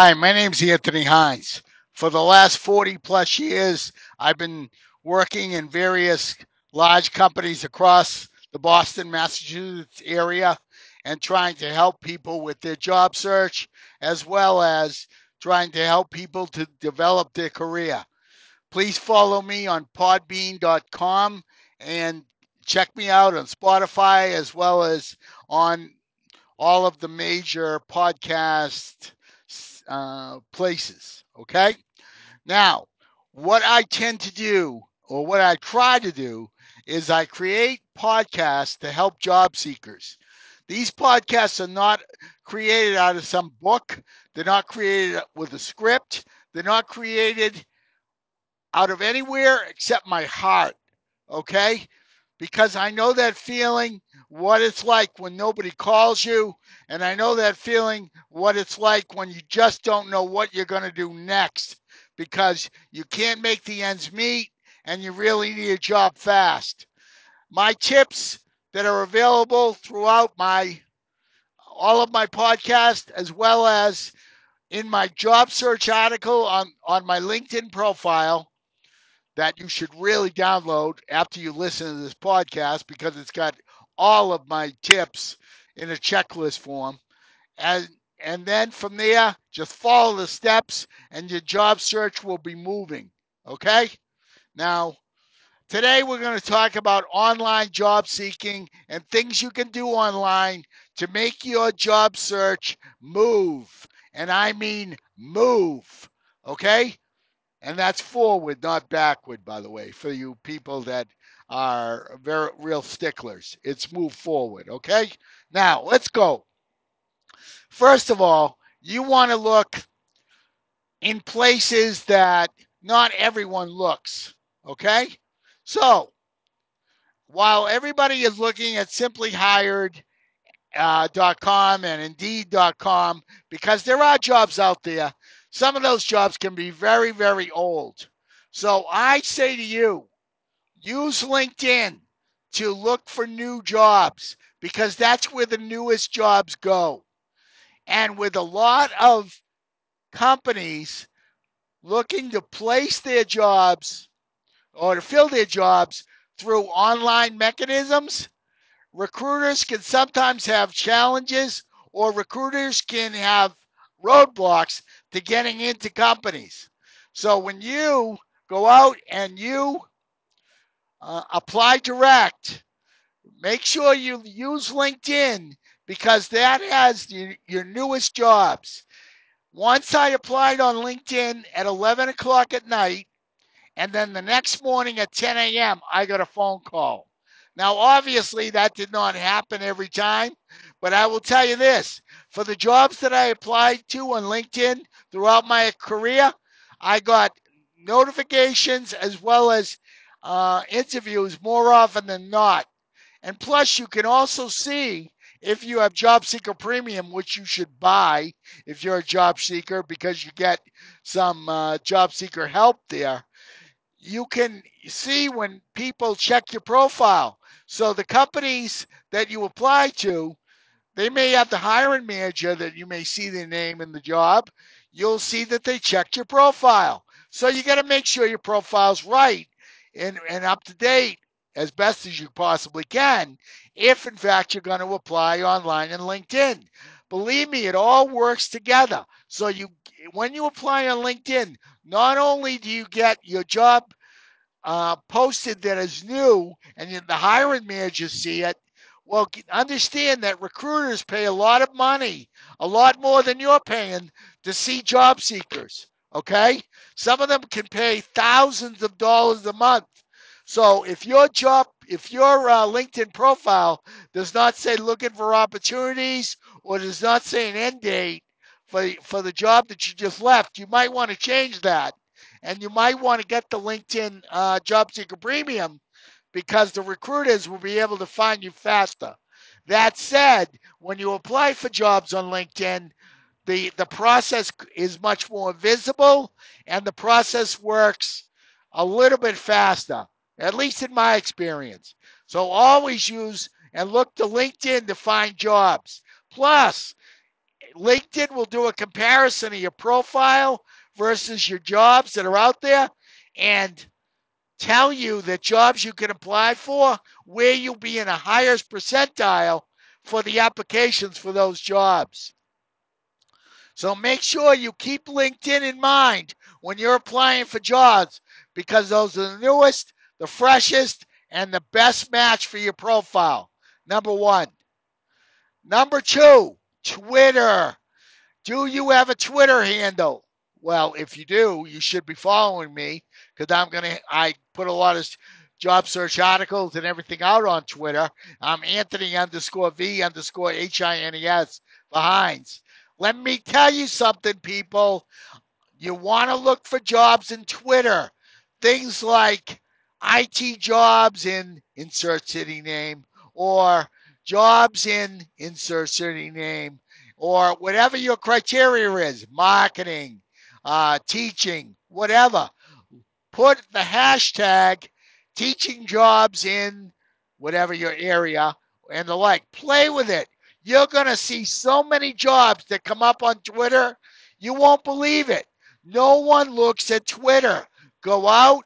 Hi, my name's Anthony Hines. For the last 40 plus years, I've been working in various large companies across the Boston, Massachusetts area and trying to help people with their job search as well as trying to help people to develop their career. Please follow me on podbean.com and check me out on Spotify as well as on all of the major podcast uh, places. Okay. Now, what I tend to do, or what I try to do, is I create podcasts to help job seekers. These podcasts are not created out of some book. They're not created with a script. They're not created out of anywhere except my heart. Okay? Because I know that feeling, what it's like when nobody calls you. And I know that feeling, what it's like when you just don't know what you're going to do next because you can't make the ends meet and you really need a job fast. My tips that are available throughout my all of my podcast as well as in my job search article on, on my LinkedIn profile that you should really download after you listen to this podcast because it's got all of my tips in a checklist form. And and then from there, just follow the steps and your job search will be moving. Okay? Now, today we're going to talk about online job seeking and things you can do online to make your job search move. And I mean move. Okay? And that's forward, not backward, by the way, for you people that are very real sticklers. It's move forward, okay? Now, let's go. First of all, you want to look in places that not everyone looks, okay? So, while everybody is looking at simplyhired.com uh, and indeed.com because there are jobs out there some of those jobs can be very, very old. So I say to you, use LinkedIn to look for new jobs because that's where the newest jobs go. And with a lot of companies looking to place their jobs or to fill their jobs through online mechanisms, recruiters can sometimes have challenges or recruiters can have roadblocks to getting into companies. So when you go out and you uh, apply direct, make sure you use LinkedIn because that has your, your newest jobs. Once I applied on LinkedIn at 11 o'clock at night, and then the next morning at 10 a.m., I got a phone call. Now, obviously, that did not happen every time, but I will tell you this for the jobs that I applied to on LinkedIn throughout my career, I got notifications as well as uh, interviews more often than not. And plus, you can also see if you have Job Seeker Premium, which you should buy if you're a job seeker because you get some uh, job seeker help there. You can see when people check your profile. So the companies that you apply to, they may have the hiring manager that you may see their name in the job. You'll see that they checked your profile. So you got to make sure your profile's right and, and up to date as best as you possibly can if in fact you're going to apply online and LinkedIn. Believe me, it all works together. So you when you apply on LinkedIn, not only do you get your job uh, posted that is new and the hiring managers see it, well, understand that recruiters pay a lot of money, a lot more than you're paying to see job seekers. Okay? Some of them can pay thousands of dollars a month. So if your job, if your uh, LinkedIn profile does not say looking for opportunities or does not say an end date for, for the job that you just left, you might want to change that and you might want to get the LinkedIn uh, Job Seeker Premium because the recruiters will be able to find you faster. That said, when you apply for jobs on LinkedIn, the, the process is much more visible and the process works a little bit faster, at least in my experience. So always use and look to LinkedIn to find jobs. Plus, LinkedIn will do a comparison of your profile versus your jobs that are out there and tell you the jobs you can apply for, where you'll be in a highest percentile for the applications for those jobs. So make sure you keep LinkedIn in mind when you're applying for jobs because those are the newest, the freshest, and the best match for your profile. Number one. Number two, Twitter. Do you have a Twitter handle? Well, if you do, you should be following me because I'm gonna. I put a lot of job search articles and everything out on Twitter. I'm Anthony underscore V underscore H I N E S behinds. Let me tell you something, people. You want to look for jobs in Twitter. Things like IT jobs in insert city name or jobs in insert city name or whatever your criteria is marketing, uh, teaching, whatever. Put the hashtag teaching jobs in whatever your area and the like. Play with it. You're going to see so many jobs that come up on Twitter. You won't believe it. No one looks at Twitter. Go out,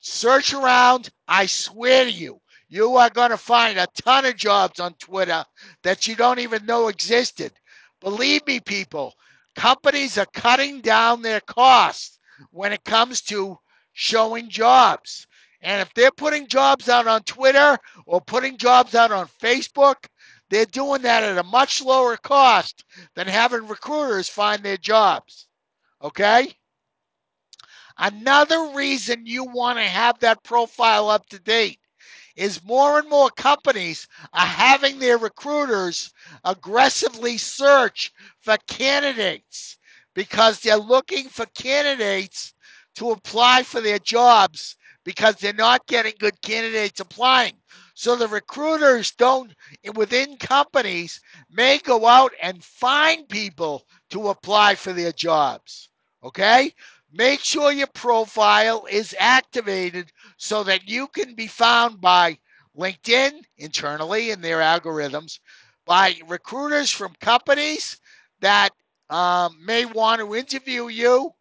search around. I swear to you, you are going to find a ton of jobs on Twitter that you don't even know existed. Believe me, people, companies are cutting down their costs when it comes to showing jobs. And if they're putting jobs out on Twitter or putting jobs out on Facebook, they're doing that at a much lower cost than having recruiters find their jobs. Okay? Another reason you want to have that profile up to date is more and more companies are having their recruiters aggressively search for candidates because they're looking for candidates to apply for their jobs because they're not getting good candidates applying. So the recruiters don't, within companies, may go out and find people to apply for their jobs. Okay? Make sure your profile is activated so that you can be found by LinkedIn internally in their algorithms, by recruiters from companies that um, may want to interview you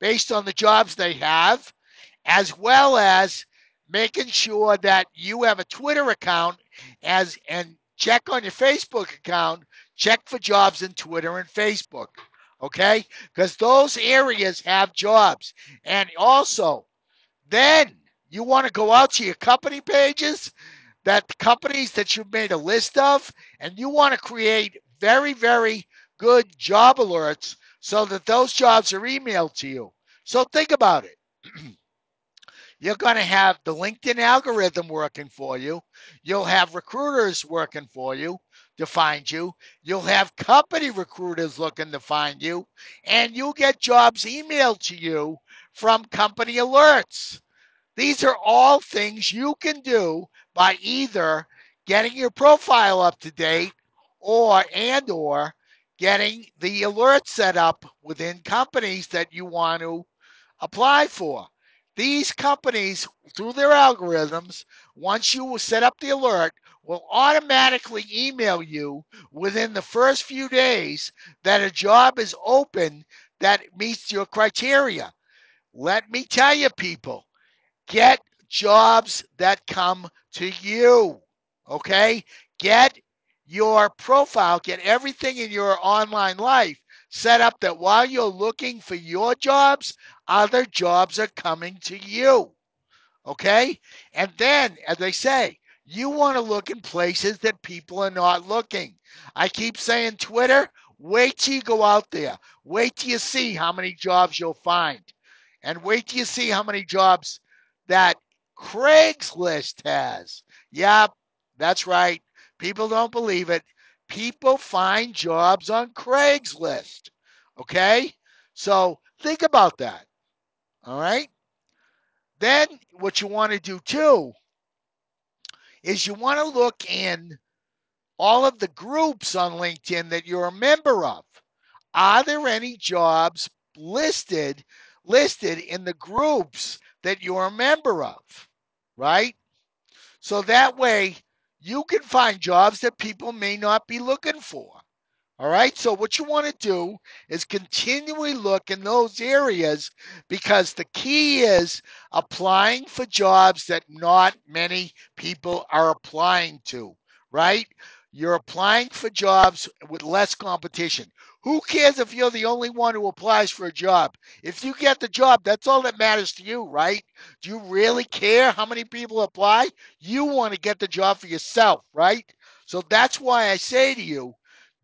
based on the jobs they have, as well as making sure that you have a Twitter account as and check on your Facebook account, check for jobs in Twitter and Facebook. Okay? Because those areas have jobs. And also, then you want to go out to your company pages, that companies that you've made a list of, and you want to create very, very good job alerts so that those jobs are emailed to you. So think about it. You're going to have the LinkedIn algorithm working for you. You'll have recruiters working for you to find you. You'll have company recruiters looking to find you. And you'll get jobs emailed to you from company alerts. These are all things you can do by either getting your profile up to date or and or getting the alert set up within companies that you want to apply for. These companies, through their algorithms, once you set up the alert, will automatically email you within the first few days that a job is open that meets your criteria. Let me tell you, people, get jobs that come to you. Okay? Get your profile, get everything in your online life set up that while you're looking for your jobs, other jobs are coming to you. Okay? And then, as I say, you want to look in places that people are not looking. I keep saying Twitter, wait till you go out there. Wait till you see how many jobs you'll find. And wait till you see how many jobs that Craigslist has. Yep, that's right. People don't believe it. People find jobs on Craigslist. Okay? So think about that. All right? Then what you want to do too is you want to look in all of the groups on LinkedIn that you're a member of. Are there any jobs listed listed in the groups that you're a member of? Right? So that way you can find jobs that people may not be looking for. All right. So what you want to do is continually look in those areas because the key is applying for jobs that not many people are applying to, right? You're applying for jobs with less competition. Who cares if you're the only one who applies for a job? If you get the job, that's all that matters to you, right? Do you really care how many people apply? You want to get the job for yourself, right? So that's why I say to you,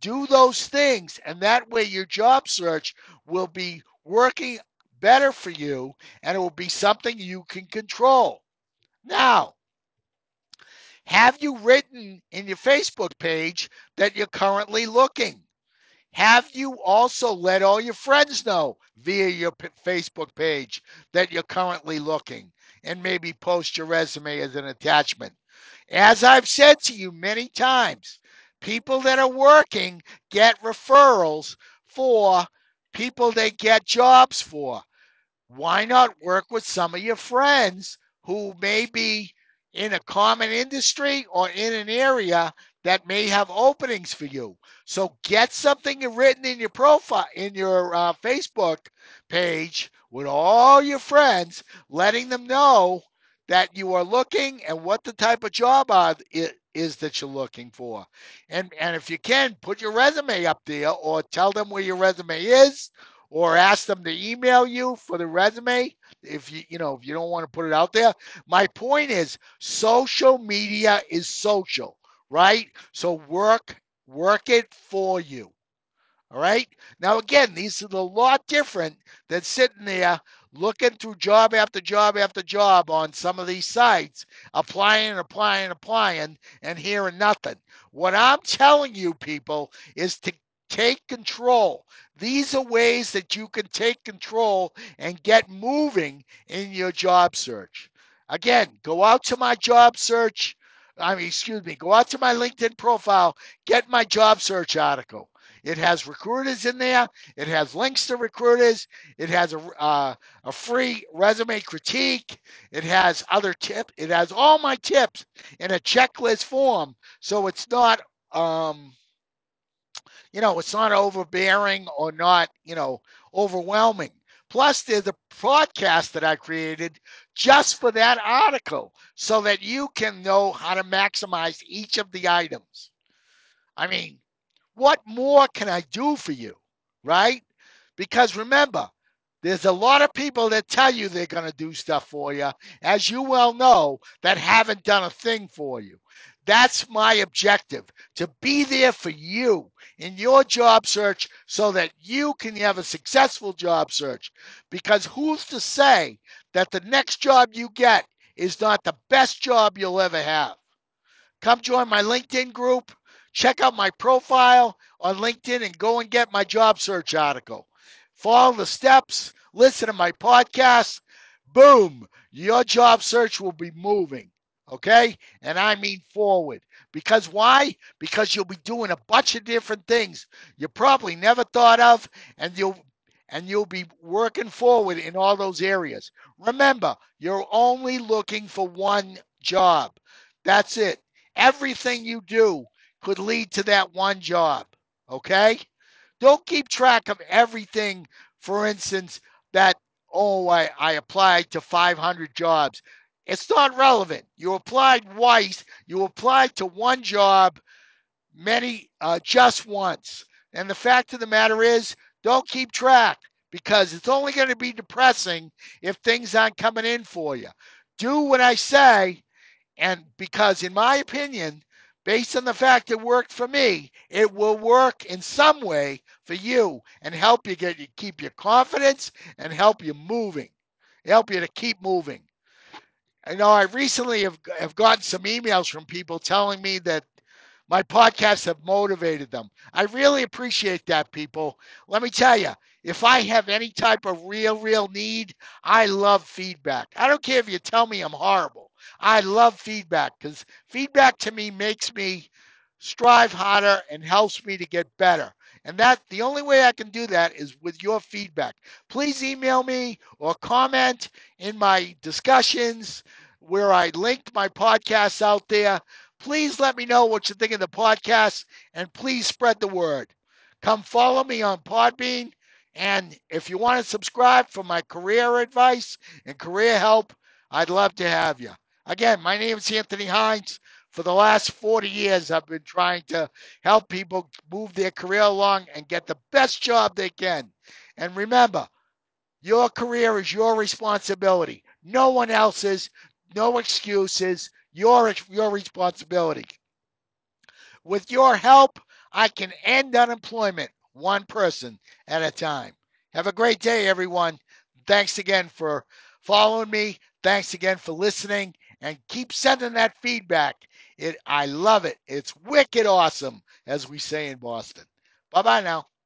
do those things, and that way your job search will be working better for you and it will be something you can control. Now, have you written in your Facebook page that you're currently looking? Have you also let all your friends know via your p- Facebook page that you're currently looking and maybe post your resume as an attachment? As I've said to you many times, people that are working get referrals for people they get jobs for why not work with some of your friends who may be in a common industry or in an area that may have openings for you? So get something written in your profile, in your uh, Facebook page with all your friends, letting them know that you are looking and what the type of job are, is that you're looking for. And, and if you can, put your resume up there or tell them where your resume is or ask them to email you for the resume if you you know if you don't want to put it out there my point is social media is social right so work work it for you all right now again these are a lot different than sitting there looking through job after job after job on some of these sites applying and applying applying and hearing nothing what i'm telling you people is to take control these are ways that you can take control and get moving in your job search. Again, go out to my job search. I mean, excuse me, go out to my LinkedIn profile, get my job search article. It has recruiters in there. It has links to recruiters. It has a, uh, a free resume critique. It has other tips. It has all my tips in a checklist form. So it's not, um, you know, it's not overbearing or not, you know, overwhelming. Plus, there's a podcast that I created just for that article so that you can know how to maximize each of the items. I mean, what more can I do for you? Right? Because remember, there's a lot of people that tell you they're going to do stuff for you, as you well know, that haven't done a thing for you. That's my objective to be there for you in your job search so that you can have a successful job search. Because who's to say that the next job you get is not the best job you'll ever have? Come join my LinkedIn group. Check out my profile on LinkedIn and go and get my job search article. Follow the steps, listen to my podcast. Boom, your job search will be moving. Okay? And I mean forward. Because why? Because you'll be doing a bunch of different things you probably never thought of, and you'll and you'll be working forward in all those areas. Remember, you're only looking for one job. That's it. Everything you do could lead to that one job. Okay? Don't keep track of everything, for instance, that, oh, I, I applied to 500 jobs. It's not relevant. You applied twice, you applied to one job, many uh, just once. And the fact of the matter is, don't keep track because it's only going to be depressing if things aren't coming in for you. Do what I say and because, in my opinion, based on the fact it worked for me, it will work in some way for you and help you get you keep your confidence and help you moving, help you to keep moving. I know I recently have, have gotten some emails from people telling me that my podcasts have motivated them. I really appreciate that, people. Let me tell you, if I have any type of real, real need, I love feedback. I don't care if you tell me I'm horrible. I love feedback because feedback to me makes me strive harder and helps me to get better. And that the only way I can do that is with your feedback. Please email me or comment in my discussions where I linked my podcasts out there. Please let me know what you think of the podcast and please spread the word. Come follow me on Podbean. And if you want to subscribe for my career advice and career help, I'd love to have you. Again, my name is Anthony Hines. For the last 40 years, I've been trying to help people move their career along and get the best job they can. And remember, your career is your responsibility. No one else's. No excuses. Your your responsibility. With your help, I can end unemployment one person at a time. Have a great day, everyone. Thanks again for following me. Thanks again for listening and keep sending that feedback. It I love it. It's wicked awesome, as we say in Boston. Bye bye now.